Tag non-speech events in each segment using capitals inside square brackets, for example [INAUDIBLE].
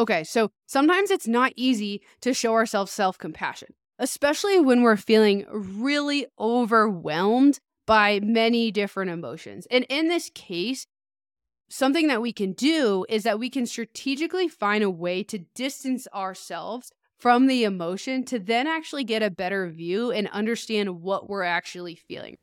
Okay, so sometimes it's not easy to show ourselves self compassion, especially when we're feeling really overwhelmed by many different emotions. And in this case, something that we can do is that we can strategically find a way to distance ourselves from the emotion to then actually get a better view and understand what we're actually feeling.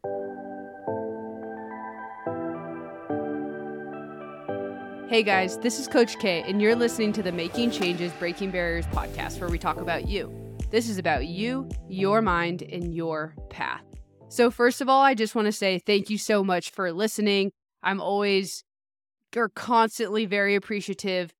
Hey guys, this is Coach K, and you're listening to the Making Changes Breaking Barriers podcast, where we talk about you. This is about you, your mind, and your path. So, first of all, I just want to say thank you so much for listening. I'm always or constantly very appreciative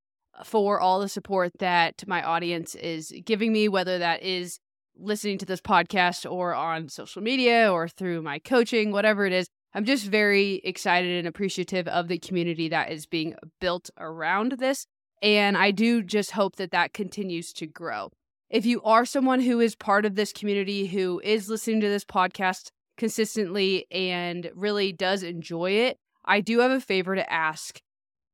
for all the support that my audience is giving me, whether that is listening to this podcast or on social media or through my coaching, whatever it is. I'm just very excited and appreciative of the community that is being built around this. And I do just hope that that continues to grow. If you are someone who is part of this community, who is listening to this podcast consistently and really does enjoy it, I do have a favor to ask.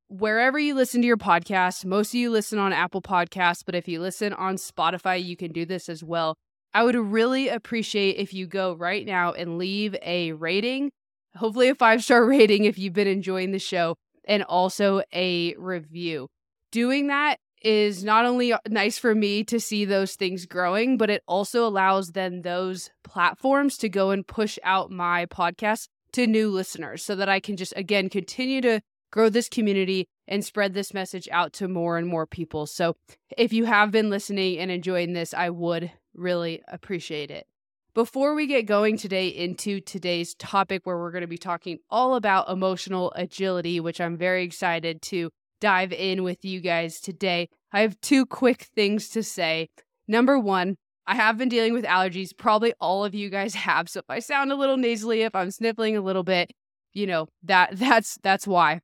Wherever you listen to your podcast, most of you listen on Apple Podcasts, but if you listen on Spotify, you can do this as well. I would really appreciate if you go right now and leave a rating hopefully a five star [LAUGHS] rating if you've been enjoying the show, and also a review. Doing that is not only uh, nice for me to see those things growing, but it also allows then those platforms to go and push out my podcast to new listeners so that I can just, again, continue to grow this community and spread this message out to more and more people. So if you have been listening and enjoying this, I would really appreciate it. Before we get going today into today's topic, where we're going to be talking all about emotional agility, which I'm very excited to dive in with you guys today, I have two quick things to say. Number one, I have been dealing with allergies. Probably all of you guys [LAUGHS] have. So if I sound a little nasally, if I'm sniffling a little bit, you know, that [LAUGHS] that's that's why.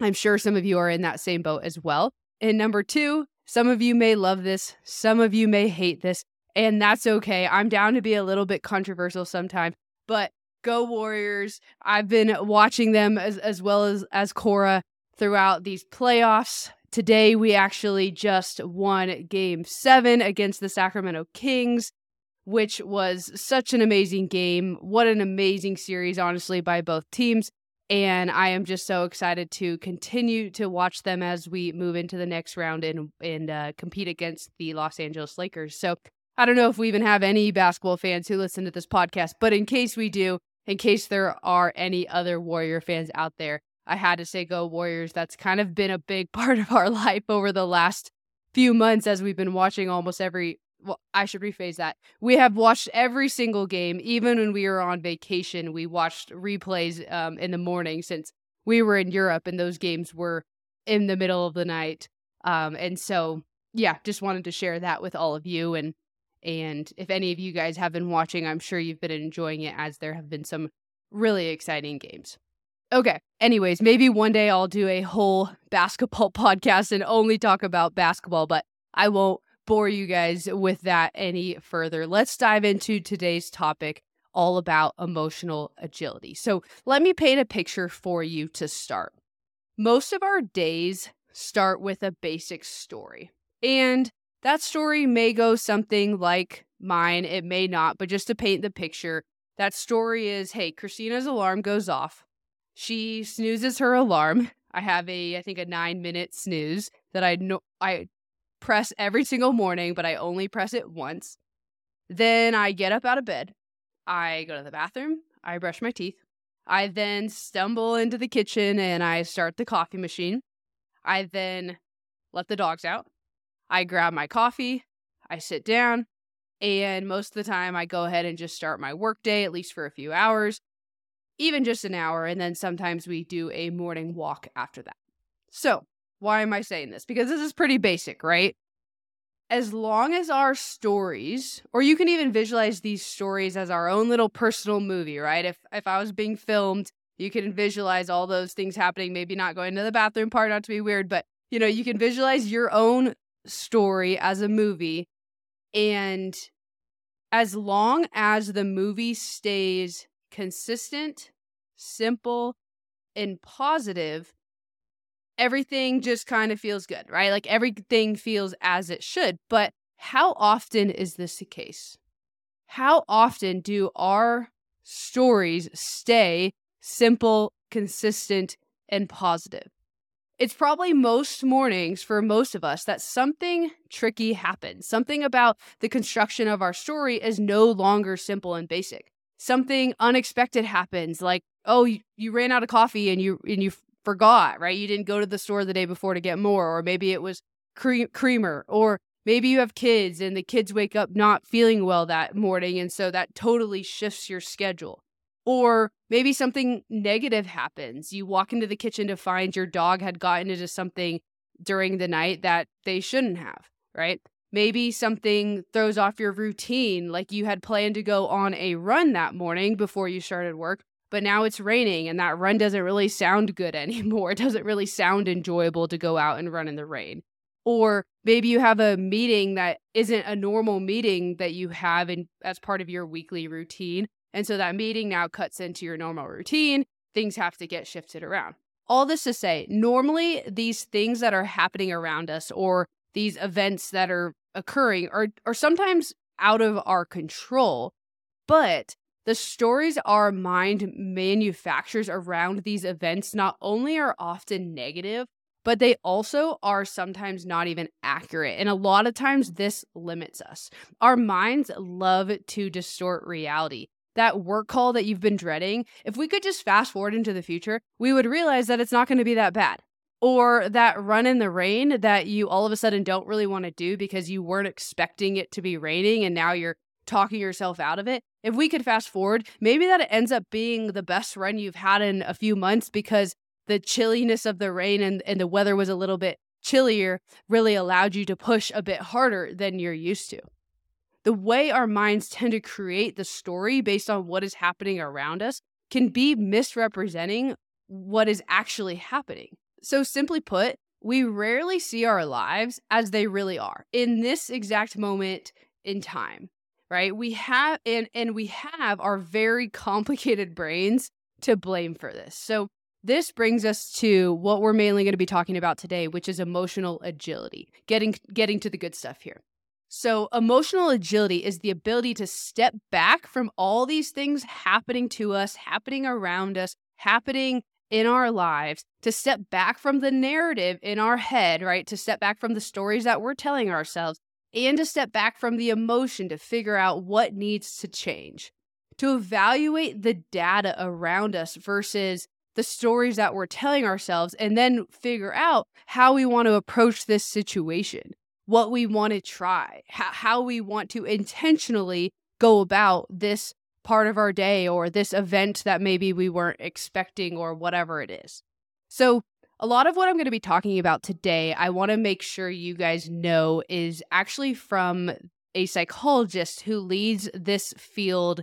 I'm sure some of you are in that same boat as well. And number 2, some of you may love this, some of you may hate this and that's okay. I'm down to be a little bit controversial sometimes, but go Warriors. I've been watching them as, as well as, as Cora throughout these playoffs. Today, we actually just won game seven against the Sacramento Kings, which was such an amazing game. What an amazing series, honestly, by both teams. And I am just so excited to continue to watch them as we move into the next round and and uh, compete against the Los Angeles Lakers. So I don't know if we even have any basketball fans who listen to this podcast, but in case we do, in case there are any other Warrior fans out there, I had to say go Warriors. That's kind of been a big [LAUGHS] part of our life over the last few months as we've been watching almost every well, I should rephrase that. We have watched every single game, even when we were on vacation. We watched replays um, in the morning since we were in Europe and those games were in the middle of the night. Um, and so, yeah, just wanted to share that with all of you. And and if any of you guys have been watching, I'm sure you've been enjoying it as there have been some really exciting games. Okay. Anyways, maybe one day I'll do a whole [LAUGHS] basketball podcast and only talk about basketball, but I won't bore you guys with that any further. Let's dive into today's topic all about emotional agility. So, let me paint a picture for you to start. Most of our days start with a basic story. And that story may go something like mine, it may not, but just to paint the picture, that story is hey, Christina's alarm goes off. She snoozes her alarm. [LAUGHS] I have a I think a 9 minute snooze that I know I press every single morning, but I only press it once. Then I get up out of bed. I go to the bathroom, I brush my teeth. I then stumble into the kitchen and I start the coffee machine. I then let the dogs out. I grab my coffee, I sit down, and most of the time I go ahead and just start my workday, at least for a few hours, even just an hour. And then sometimes we do a morning walk after that. So, why am I saying this? Because this is pretty basic, right? As long as our stories, or you can even visualize these stories as our own little personal movie, right? If if I was being filmed, you can visualize all those things happening, maybe not going to the bathroom part, not to be weird, but you know, you can visualize your own story as a movie. And as long as the movie stays consistent, simple, and positive, everything just kind of feels good, right? Like everything feels as it should. But how often is this the case? How often do our stories stay simple, consistent, and positive? It's probably most mornings for most of us that something tricky happens. Something about the construction of our story is no longer simple and basic. Something unexpected happens, like, oh, you, ran out of coffee and you and you forgot, right? You didn't go to the store the day before to get more, or maybe it was cre- creamer, or maybe you have kids and the kids wake up not feeling well that morning. And so that totally shifts your schedule. Or maybe something negative happens. You walk into the kitchen to find your dog had gotten into something during the night that they shouldn't have, right? Maybe something throws off your routine, like you had planned to go on a run that morning before you started work, but now it's raining and that run doesn't really sound good [LAUGHS] anymore. It doesn't really sound enjoyable to go out and run in the rain. Or maybe you have a meeting that isn't a normal meeting that you have in, as part of your weekly routine. And so that meeting now cuts into your normal routine. Things have to get shifted around. All this to say, normally these things that are happening around us or these events that are occurring are, are sometimes out of our control. But the stories our mind manufactures around these events not only are often negative, but they also are sometimes not even accurate. And a lot of times this limits us. Our minds love to distort reality. That work call that you've been dreading, if we could just fast forward into the future, we would realize that it's not going to be that bad. Or that run in the rain that you all of a sudden don't really want to do because you weren't expecting it to be raining and now you're talking yourself out of it. If we could fast forward, maybe that ends up being the best run you've had in a few months because the chilliness of the rain and, and the weather was a little bit chillier really allowed you to push a bit harder than you're used to. The way our minds tend to create the story based on what is happening around us can be misrepresenting what is actually happening. So, simply put, we rarely see our lives as they really are in this exact moment in time right? We have and and we have our very [LAUGHS] complicated brains to blame for this. So this brings us to what we're mainly going to be talking about today, which is emotional agility. Getting getting to the good stuff here. So, emotional agility is the ability to step back from all these things happening to us, happening around us, happening in our lives, to step back from the narrative in our head, right? To step back from the stories that we're telling ourselves and to step back from the emotion to figure out what needs to change, to evaluate the data around us versus the stories that we're telling ourselves, and then figure out how we want to approach this situation, what we want to try, how, we want to intentionally go about this part of our day or this event that maybe we weren't expecting or whatever it is. So, a lot of what I'm going to be talking about today, I want to make sure you guys know is actually from a psychologist who leads this field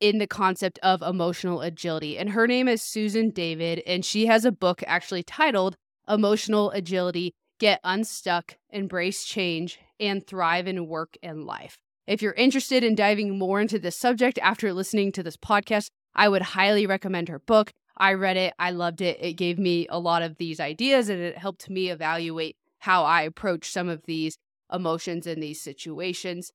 in the concept of emotional agility. And her name is Susan David, and she has a book actually titled Emotional Agility Get Unstuck, Embrace Change, and Thrive in Work and Life. If you're interested in diving more into this subject after listening to this podcast, I would highly recommend her book. I read it, I loved it. It gave me a lot of these ideas and it helped me evaluate how I approach some of these emotions in these situations.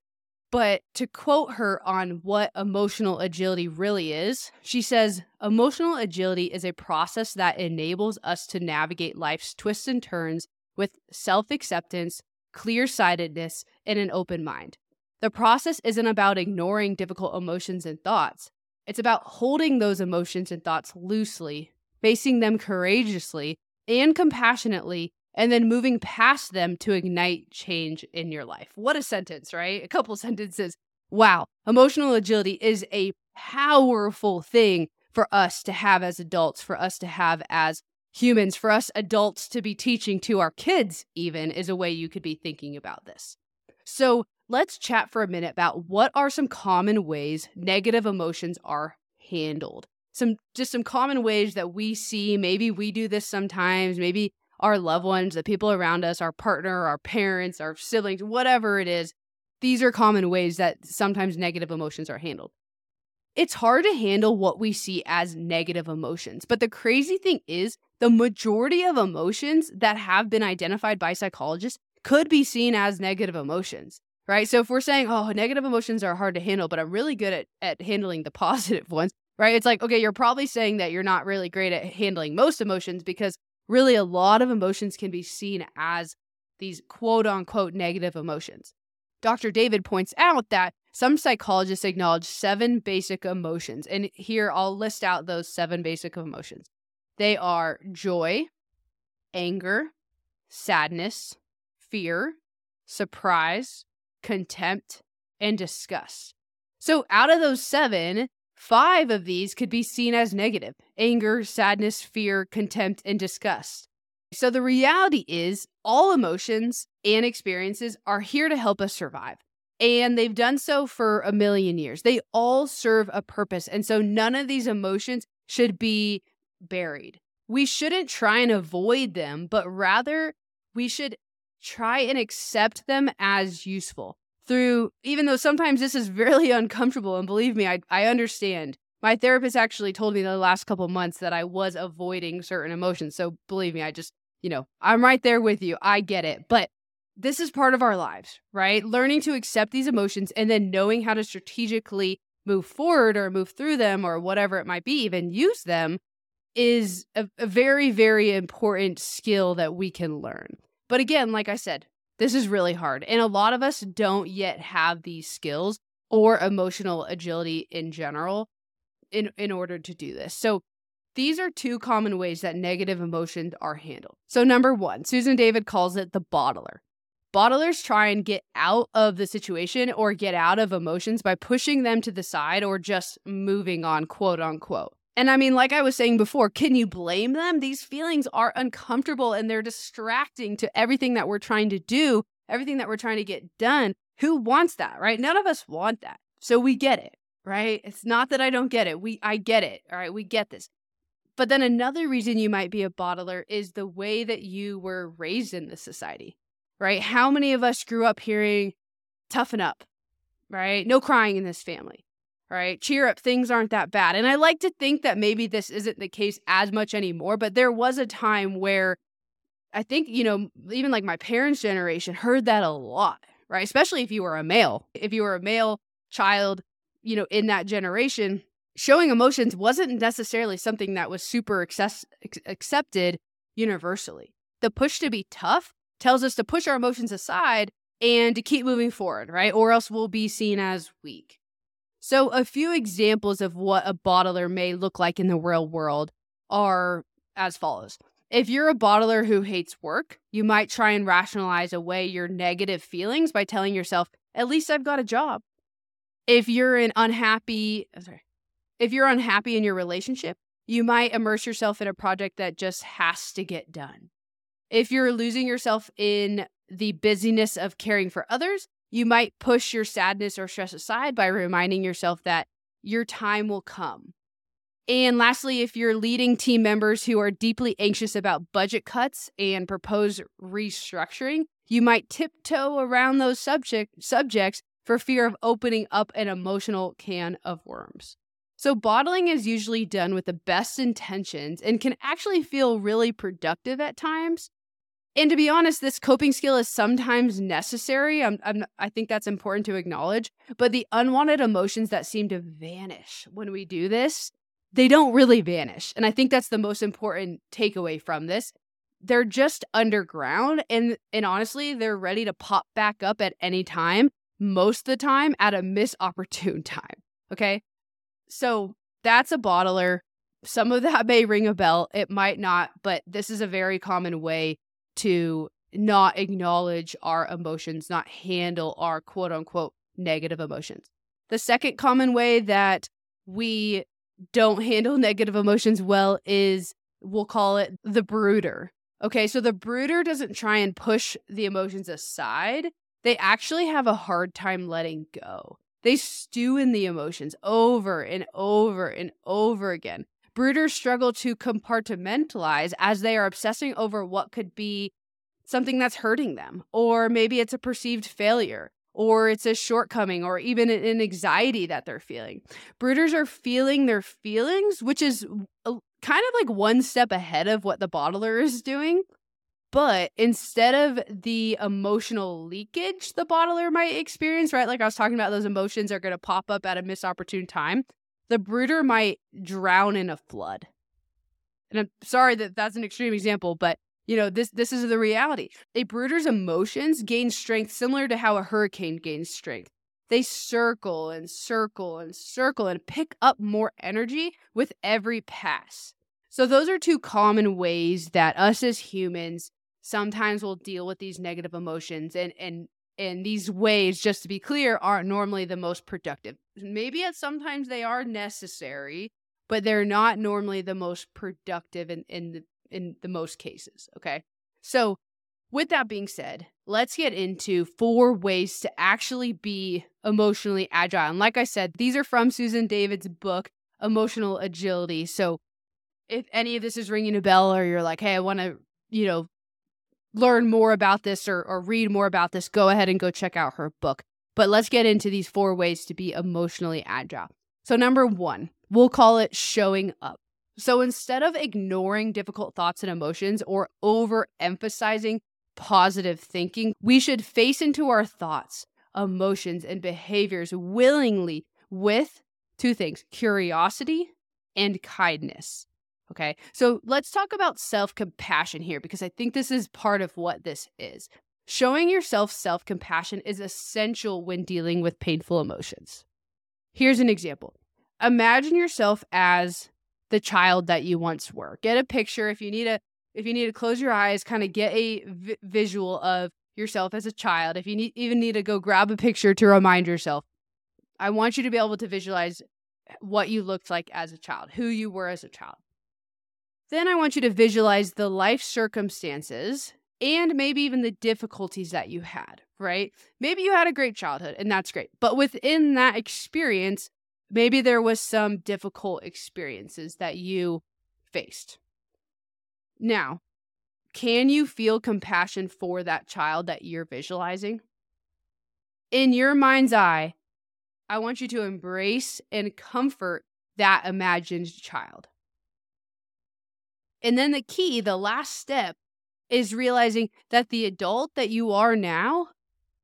But to quote her on what emotional agility really is, she says, Emotional agility is a process that enables us to navigate life's twists and turns with self acceptance, clear sightedness, and an open mind. The process isn't about ignoring difficult emotions and thoughts. It's about holding those emotions and thoughts loosely, facing them courageously and compassionately, and then moving past them to ignite change in your life. What a sentence, right? A couple [LAUGHS] sentences. Wow. Emotional agility is a powerful thing for us to have as adults, for us to have as humans, for us adults to be teaching to our kids, even, is a way you could be thinking about this. So, let's chat for a minute about what are some common ways negative emotions are handled. Some just some common ways that we see, maybe we do this sometimes, maybe our loved ones, the people around us, our partner, our parents, our siblings, whatever it is. These are common ways that sometimes negative emotions are handled. It's hard to handle what we see as negative emotions, but the crazy thing is, the majority of emotions that have been identified by psychologists could be seen as negative emotions, right? So if we're saying, oh, negative emotions are hard to handle, but I'm really good at, at handling the [LAUGHS] positive ones, right? It's like, okay, you're probably saying that you're not really great at handling most emotions because really a lot of emotions can be seen as these quote unquote negative emotions. Dr. David points out that some psychologists acknowledge seven basic emotions. And here I'll list out those seven basic emotions they are joy, anger, sadness, fear, surprise, contempt, and disgust. So, out of those seven, five of these could be seen as negative anger, sadness, fear, contempt, and disgust. So, the reality is, all emotions and experiences are here to help us survive. And they've done so for a million years. They all serve a purpose. And so, none of these emotions should be buried. We shouldn't try and avoid them, but rather we should try and accept them as useful through, even though sometimes this is really [LAUGHS] uncomfortable. And believe me, I, I understand. My therapist actually told me the last couple months that I was avoiding certain emotions. So believe me, I just, you know, I'm right there with you. I get it. But this is part of our lives, right? Learning to accept these emotions and then knowing how to strategically move forward or move through them or whatever it might be, even use them is a, a very, very important skill that we can learn. But again, like I said, this is really hard. And a lot of us don't yet have these skills or emotional agility in general in, in order to do this. So these are two common ways that negative emotions are handled. So, number one, Susan David calls it the bottler. Bottlers try and get out of the situation or get out of emotions by pushing them to the side or just moving on, quote unquote. And I mean, like I was saying before, can you blame them? These feelings are uncomfortable and they're distracting to everything that we're trying to do, everything that we're trying to get done. Who wants that, right? None of us want that. So we get it, right? It's not that I don't get it. We I get it. All right, we get this. But then another reason you might be a bottler is the way that you were raised in this society. Right? How many of us grew up hearing toughen up, right? No crying in this family right? Cheer up, things aren't that bad. And I like to think that maybe this isn't the case as much anymore, but there was a time where I think, you know, even like my parents' generation heard that a lot, right? Especially if you were a male. If you were a male child, you know, in that generation, showing emotions wasn't necessarily something that was super access- accepted universally. The push to be tough tells us to push our emotions aside and to keep moving forward, right? Or else we'll be seen as weak. So, a few examples of what a bottler may look like in the real world are as follows. If you're a bottler who hates work, you might try and rationalize away your negative feelings by telling yourself, at least I've got a job. If you're an unhappy, oh, sorry, if you're unhappy in your relationship, you might immerse yourself in a project that just has to get done. If you're losing yourself in the busyness of caring for others, you might push your sadness or stress aside by reminding yourself that your time will come. And lastly, if you're leading team members who are deeply anxious about budget cuts and proposed restructuring, you might tiptoe around those subject, subjects for fear of opening up an emotional can of worms. So, bottling is usually done with the best intentions and can actually feel really productive at times, and to be honest, this coping skill is sometimes necessary. I'm, I'm, I think that's important to acknowledge. But the unwanted emotions that seem to vanish when we do this, they don't really vanish. And I think that's the most important takeaway from this. They're just underground. And, and honestly, they're ready to pop back up at any time, most of the time at a misopportune [LAUGHS] time. Okay. So that's a bottler. Some of that may ring a bell. It might not, but this is a very common way to not acknowledge our emotions, not handle our quote unquote negative emotions. The second common way that we don't handle [LAUGHS] negative emotions well is we'll call it the brooder. Okay, so the brooder doesn't try and push the emotions aside. They actually have a hard time letting go. They stew in the emotions over and over and over again. Brooders struggle to compartmentalize as they are obsessing over what could be something that's hurting them, or maybe it's a perceived failure, or it's a shortcoming, or even an anxiety that they're feeling. Brooders are feeling their feelings, which is kind of like one step ahead of what the bottler is doing. But instead of the emotional leakage the bottler might experience, right? Like I was talking about, those emotions are going to pop up at a missed opportune time. The brooder might drown in a flood. And I'm sorry that that's an extreme example, but you know this this is the reality. A brooder's emotions gain strength similar to how a hurricane gains strength. They circle and circle and circle and pick up more energy with every pass. So those are two common ways that us as humans sometimes will deal with these negative emotions and and and these ways just to be clear aren't normally the most productive. Maybe at sometimes they are necessary but they're not normally the most productive in in the, in the most cases okay? So with that being said let's get into four ways to actually be emotionally agile. And like i said these are from susan david's book emotional agility. So if any of this is ringing a bell or you're like hey i want to you know learn more about this or, or read more about this, go ahead and go check out her book. But let's get into these four ways to be emotionally agile. So, number one, we'll call it showing up. So, instead of ignoring difficult thoughts and emotions or overemphasizing positive thinking, we should face into our thoughts, emotions, and behaviors willingly with two things curiosity and kindness. Okay. So let's talk about self compassion here because I think this is part of what this is. Showing yourself self compassion is essential when dealing with painful emotions. Here's an example Imagine yourself as the child that you once were. Get a picture if you need a if you need to close your eyes, kind of get a visual of yourself as a child. If you need, even need to go grab a picture to remind yourself, I want you to be able to visualize what you looked like as a child, who you were as a child. Then I want you to visualize the life circumstances and maybe even the difficulties that you had, right? Maybe you had a great childhood and that's great. But within that experience, maybe there was some difficult experiences that you faced. Now, can you feel compassion for that child that you're visualizing? In your mind's eye, I want you to embrace and comfort that imagined child. And then the key, the last step, is realizing that the adult that you are now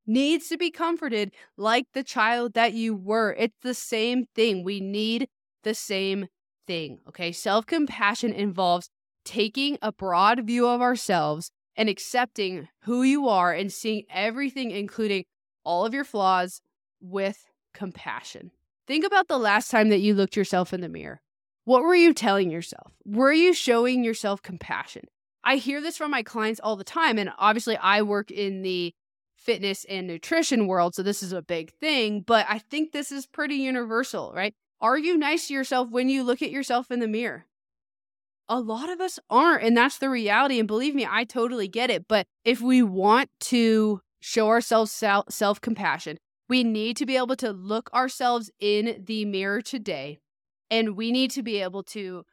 needs to be comforted like the child that you were. It's the same thing. We need the same thing. Okay. Self compassion involves taking a broad view of ourselves and accepting who you are and seeing everything, including all of your flaws, with compassion. Think about the last time that you looked yourself in the mirror. What were you telling yourself? Were you showing yourself compassion? I hear this from my clients all the time. And obviously, I work in the fitness and nutrition world. So this is a big thing. But I think this is pretty universal, right? Are you nice to yourself when you look at yourself in the mirror? A lot of us aren't. And that's the reality. And believe me, I totally get it. But if we want to show ourselves self compassion, we need to be able to look ourselves in the mirror today and we need to be able to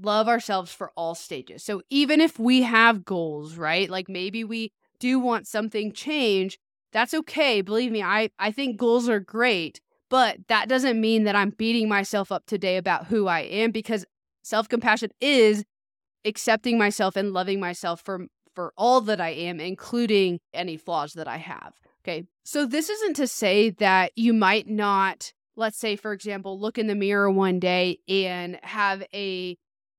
love ourselves for all stages. So even if we have goals, right? Like maybe we do want something change, that's okay. Believe me, I I think goals are great, but that doesn't mean that I'm beating myself up today about who I am because self-compassion is accepting myself and loving myself for for all that I am, including any flaws that I have. Okay. So this isn't to say that you might not let's say, for example, look in the mirror one day and have a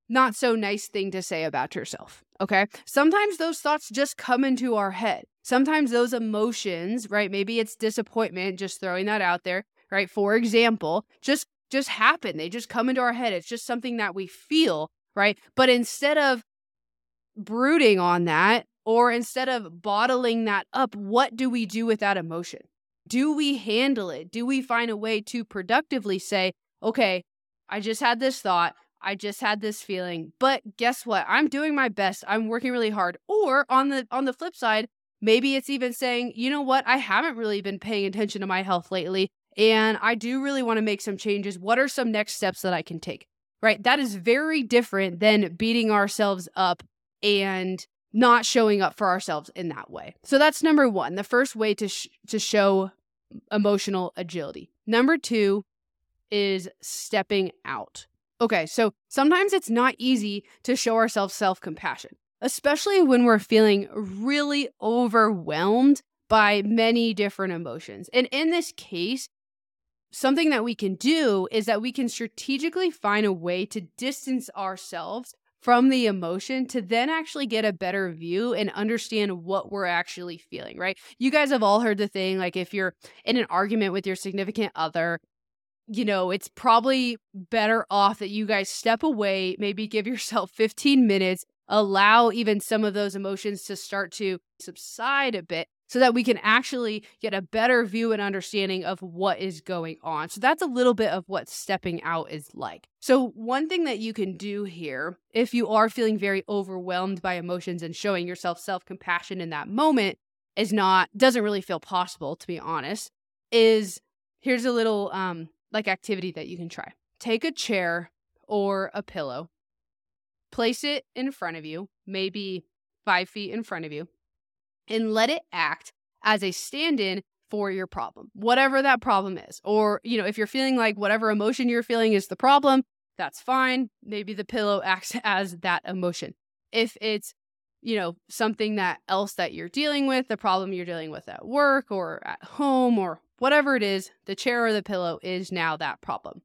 not so nice thing to say about yourself. Okay. Sometimes those thoughts just come into our head. Sometimes those emotions, right? Maybe it's disappointment, just throwing that out there, right? For example, just just happen. They just come into our head. It's just something that we feel, right? But instead of brooding on that or instead of bottling that up, what do we do with that emotion? Do we handle it? Do we find a way to productively say, okay, I just had this thought. I just had this feeling, but guess what? I'm doing my best. I'm working really hard. Or on the on the flip side, maybe it's even saying, you know what? I haven't really been paying attention to my health lately, and I do really want to make some changes. What are some next steps that I can take? Right? That is very different than beating ourselves up and not showing up for ourselves in that way. So that's number 1. The first way to sh- to show emotional agility. Number two is stepping out. Okay, so sometimes it's not easy to show ourselves self compassion, especially when we're feeling really overwhelmed by many different emotions. And in this case, something that we can do is that we can strategically find a way to distance ourselves from the emotion to then actually get a better view and understand what we're actually feeling, right? You guys have all heard the thing like if you're in an argument with your significant other, you know, it's probably better off that you guys step away, maybe give yourself [LAUGHS] 15 minutes, allow even some of those emotions to start to subside a bit so that we can actually get a better view and understanding of what is going on. So that's a little bit of what stepping out is like. So, one thing that you can do here, if you are feeling very overwhelmed by emotions and showing yourself self compassion in that moment, is not, doesn't really feel possible, to be honest, is here's a little um, like activity that you can try. Take a chair or a pillow, place it in front of you, maybe five feet in front of you and let it act as a stand in for your problem, whatever that problem is. Or, you know, if you're feeling like whatever emotion you're feeling is the problem, that's fine. Maybe the pillow [LAUGHS] acts as that emotion. If it's, you know, something that else that you're dealing with, the problem you're dealing with at work or at home or whatever it is, the chair or the pillow is now that problem.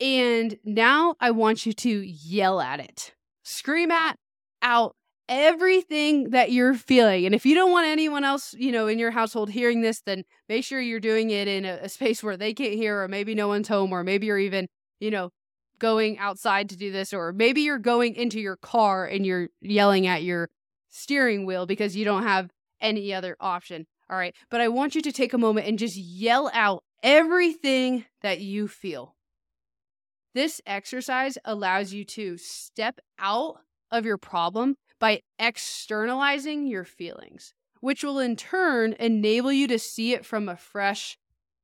And now I want you to yell at it, scream at out everything that you're feeling. And if you don't want anyone else, you know, in your household hearing this, then make sure you're doing it in a, a, space where they can't hear, or maybe no one's home, or maybe you're even, you know, going outside to do this, or maybe you're going into your car and you're yelling at your steering wheel because you don't have any other option. All right. But I want you to take a moment and just yell out everything that you feel. This exercise allows you to step out of your problem by externalizing your feelings, which will in turn enable you to see it from a fresh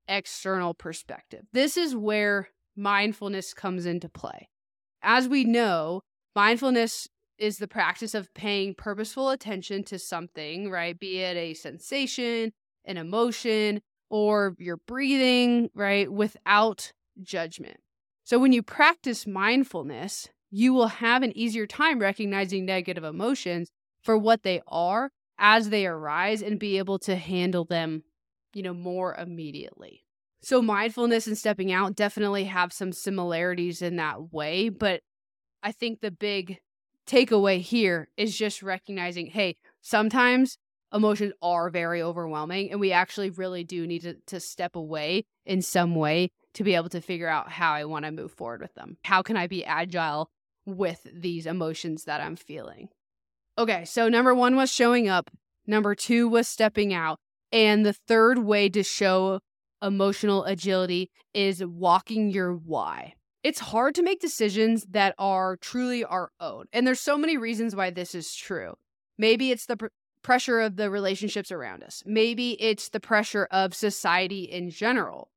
external perspective. This is where mindfulness comes into play. As we know, mindfulness is the practice of paying purposeful attention to something, right? Be it a sensation, an emotion, or your breathing, right? Without judgment. So when you practice mindfulness, you will have an easier time recognizing negative emotions for what they are as they arise and be able to handle them, you know, more immediately. So mindfulness and stepping out definitely have some similarities in that way, but I think the big takeaway here is just recognizing, hey, sometimes emotions are very overwhelming and we actually really do need to, to step away in some way to be able to figure out how I want to move forward with them. How can I be agile with these emotions that I'm feeling. Okay, so number one was showing up, number two was stepping out, and the third way to show emotional agility is walking your why. It's hard to make decisions that are truly our own. And there's so many reasons why this is true. Maybe it's the pr- pressure of the relationships around us. Maybe it's the pressure of society in general.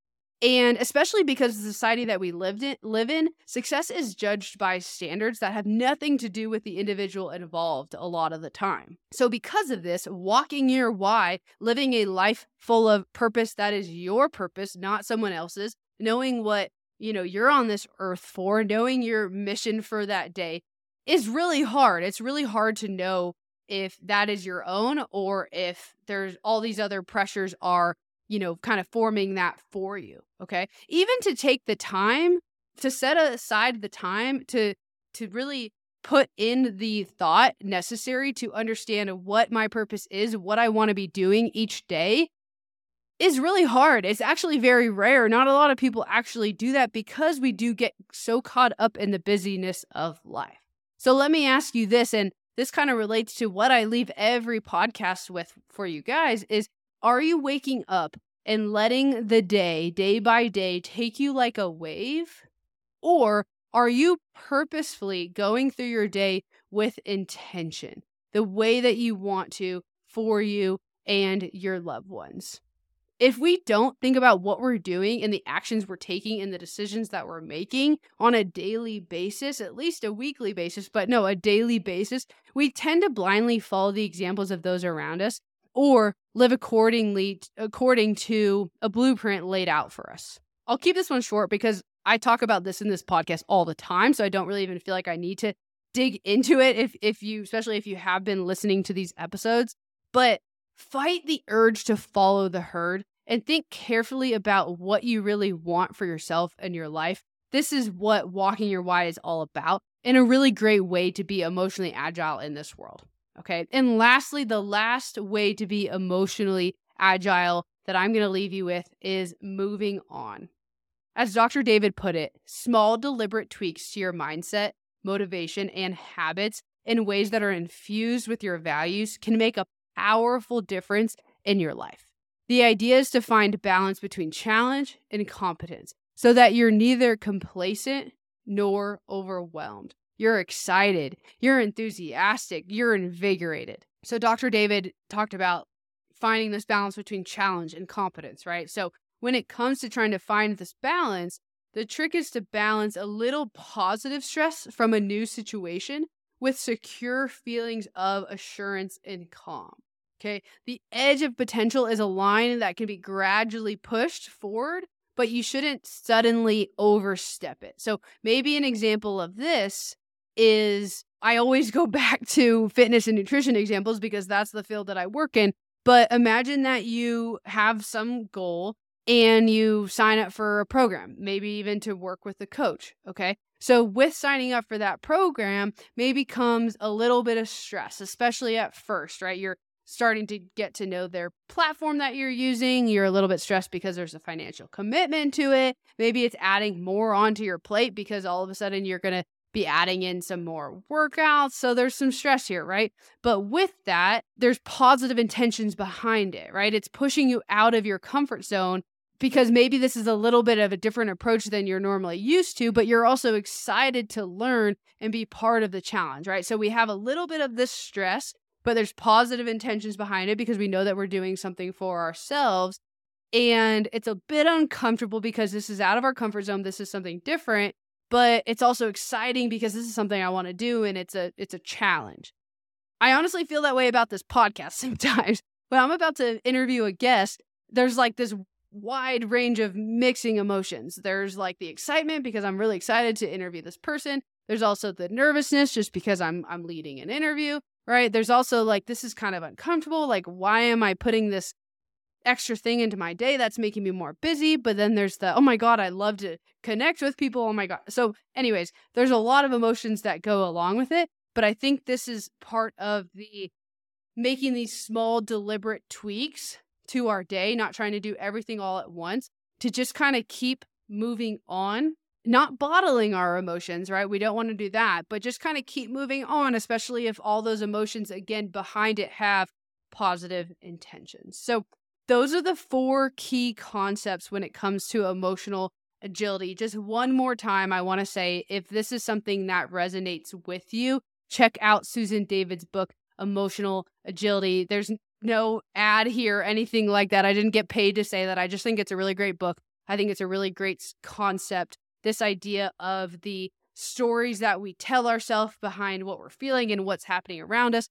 And especially because the society that we lived in, live in, success is judged by standards that have nothing to do with the individual involved a lot of the time. So, because of this, walking your why, living a life full of purpose that is your purpose, not someone else's, knowing what you know you're on this earth for, knowing your mission for that day is really hard. It's really hard to know if that is your own or if there's all these other pressures are you know, kind of forming that for you. Okay. Even to take the time to set aside the time to to really put in the thought necessary to understand what my purpose is, what I want to be doing each day is really hard. It's actually very rare. Not a lot of people actually do that because we do get so caught up in the busyness of life. So let me ask you this and this kind of relates to what I leave every podcast with for you guys is are you waking up and letting the day, day by day, take you like a wave? Or are you purposefully going through your day with intention, the way that you want to for you and your loved ones? If we don't think about what we're doing and the actions we're taking and the decisions that we're making on a daily basis, at least a weekly basis, but no, a daily basis, we tend to blindly follow the examples of those around us or live accordingly according to a blueprint laid out for us. I'll keep this one short because I talk about this in this podcast all the time, so I don't really even feel like I need to dig into it if if you especially if you have been listening to these episodes. But fight the urge to follow the herd and think carefully about what you really want for yourself and your life. This is what walking your why is all about, and a really great way to be emotionally agile in this world. Okay. And lastly, the last way to be emotionally agile that I'm going to leave you with is moving on. As Dr. David put it, small, deliberate tweaks to your mindset, motivation, and habits in ways that are infused with your values can make a powerful difference in your life. The idea is to find balance between challenge and competence so that you're neither complacent nor overwhelmed. You're excited, you're enthusiastic, you're invigorated. So, Dr. David talked about finding this balance between challenge and competence, right? So, when it comes to trying to find this balance, the trick is to balance a little positive stress from a new situation with secure feelings of assurance and calm. Okay. The edge of potential is a line that can be gradually pushed forward, but you shouldn't suddenly overstep it. So, maybe an example of this is I always go [LAUGHS] back to fitness and nutrition examples because that's the field that I work in. But imagine that you have some goal and you sign up for a program, maybe even to work with a coach. Okay. So, with signing up for that program, maybe comes a little bit of stress, especially at first, right? You're starting to get to know their platform that you're using. You're a little bit stressed because there's a financial commitment to it. Maybe it's adding more onto your plate because all of a sudden you're going to be adding in some more workouts. So there's some stress here, right? But with that, there's positive intentions behind it, right? It's pushing you out of your comfort zone because maybe this is a little bit of a different approach than you're normally used to, but you're also excited to learn and be part of the challenge, right? So we have a little bit of this stress but there's positive intentions behind it because we know that we're doing something for ourselves. And it's a bit uncomfortable because this is out of our comfort zone. This is something different, but it's also exciting because this is something I want to do and it's a it's a challenge. I honestly feel that way about this podcast [LAUGHS] sometimes. When I'm about to interview a guest, there's like this wide range of mixing emotions. There's like the excitement because I'm really excited to interview this person. There's also the nervousness just because I'm I'm leading an interview right? There's also like, this is kind of uncomfortable. Like, why am I putting this extra thing into my day that's making me more busy? But then there's the, oh my God, I love to connect with people. Oh my God. So, anyways, there's a lot of emotions that go along with it. But I think this is part of the making these small, deliberate tweaks to our day, not trying to do everything all at once, to just kind of keep moving on not bottling our emotions, right? We don't want to do that, but just kind of keep moving on, especially if all those emotions, again, behind it have positive intentions. So, those are the four key concepts when it comes to emotional agility. Just one more time, I want to say if this is something that resonates with you, check out Susan David's book, Emotional Agility. There's no ad here, anything like that. I didn't get paid to say that. I just think it's a really great book. I think it's a really great concept this idea of the stories that we tell ourselves behind what we're feeling and what's happening around us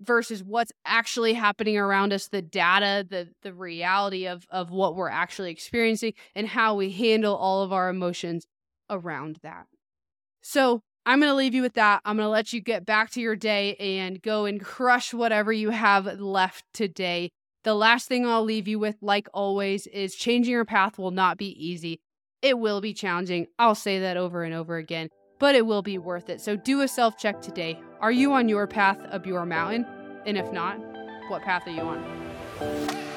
versus what's actually happening around us the data the the reality of of what we're actually experiencing and how we handle all of our emotions around that so i'm going to leave you with that i'm going to let you get back to your day and go and crush whatever you have left today the last thing i'll leave you with like always is changing your path will not be easy it will be challenging. I'll say that over and over again, but it will be worth it. So do a self check today. Are you on your path up your mountain? And if not, what path are you on?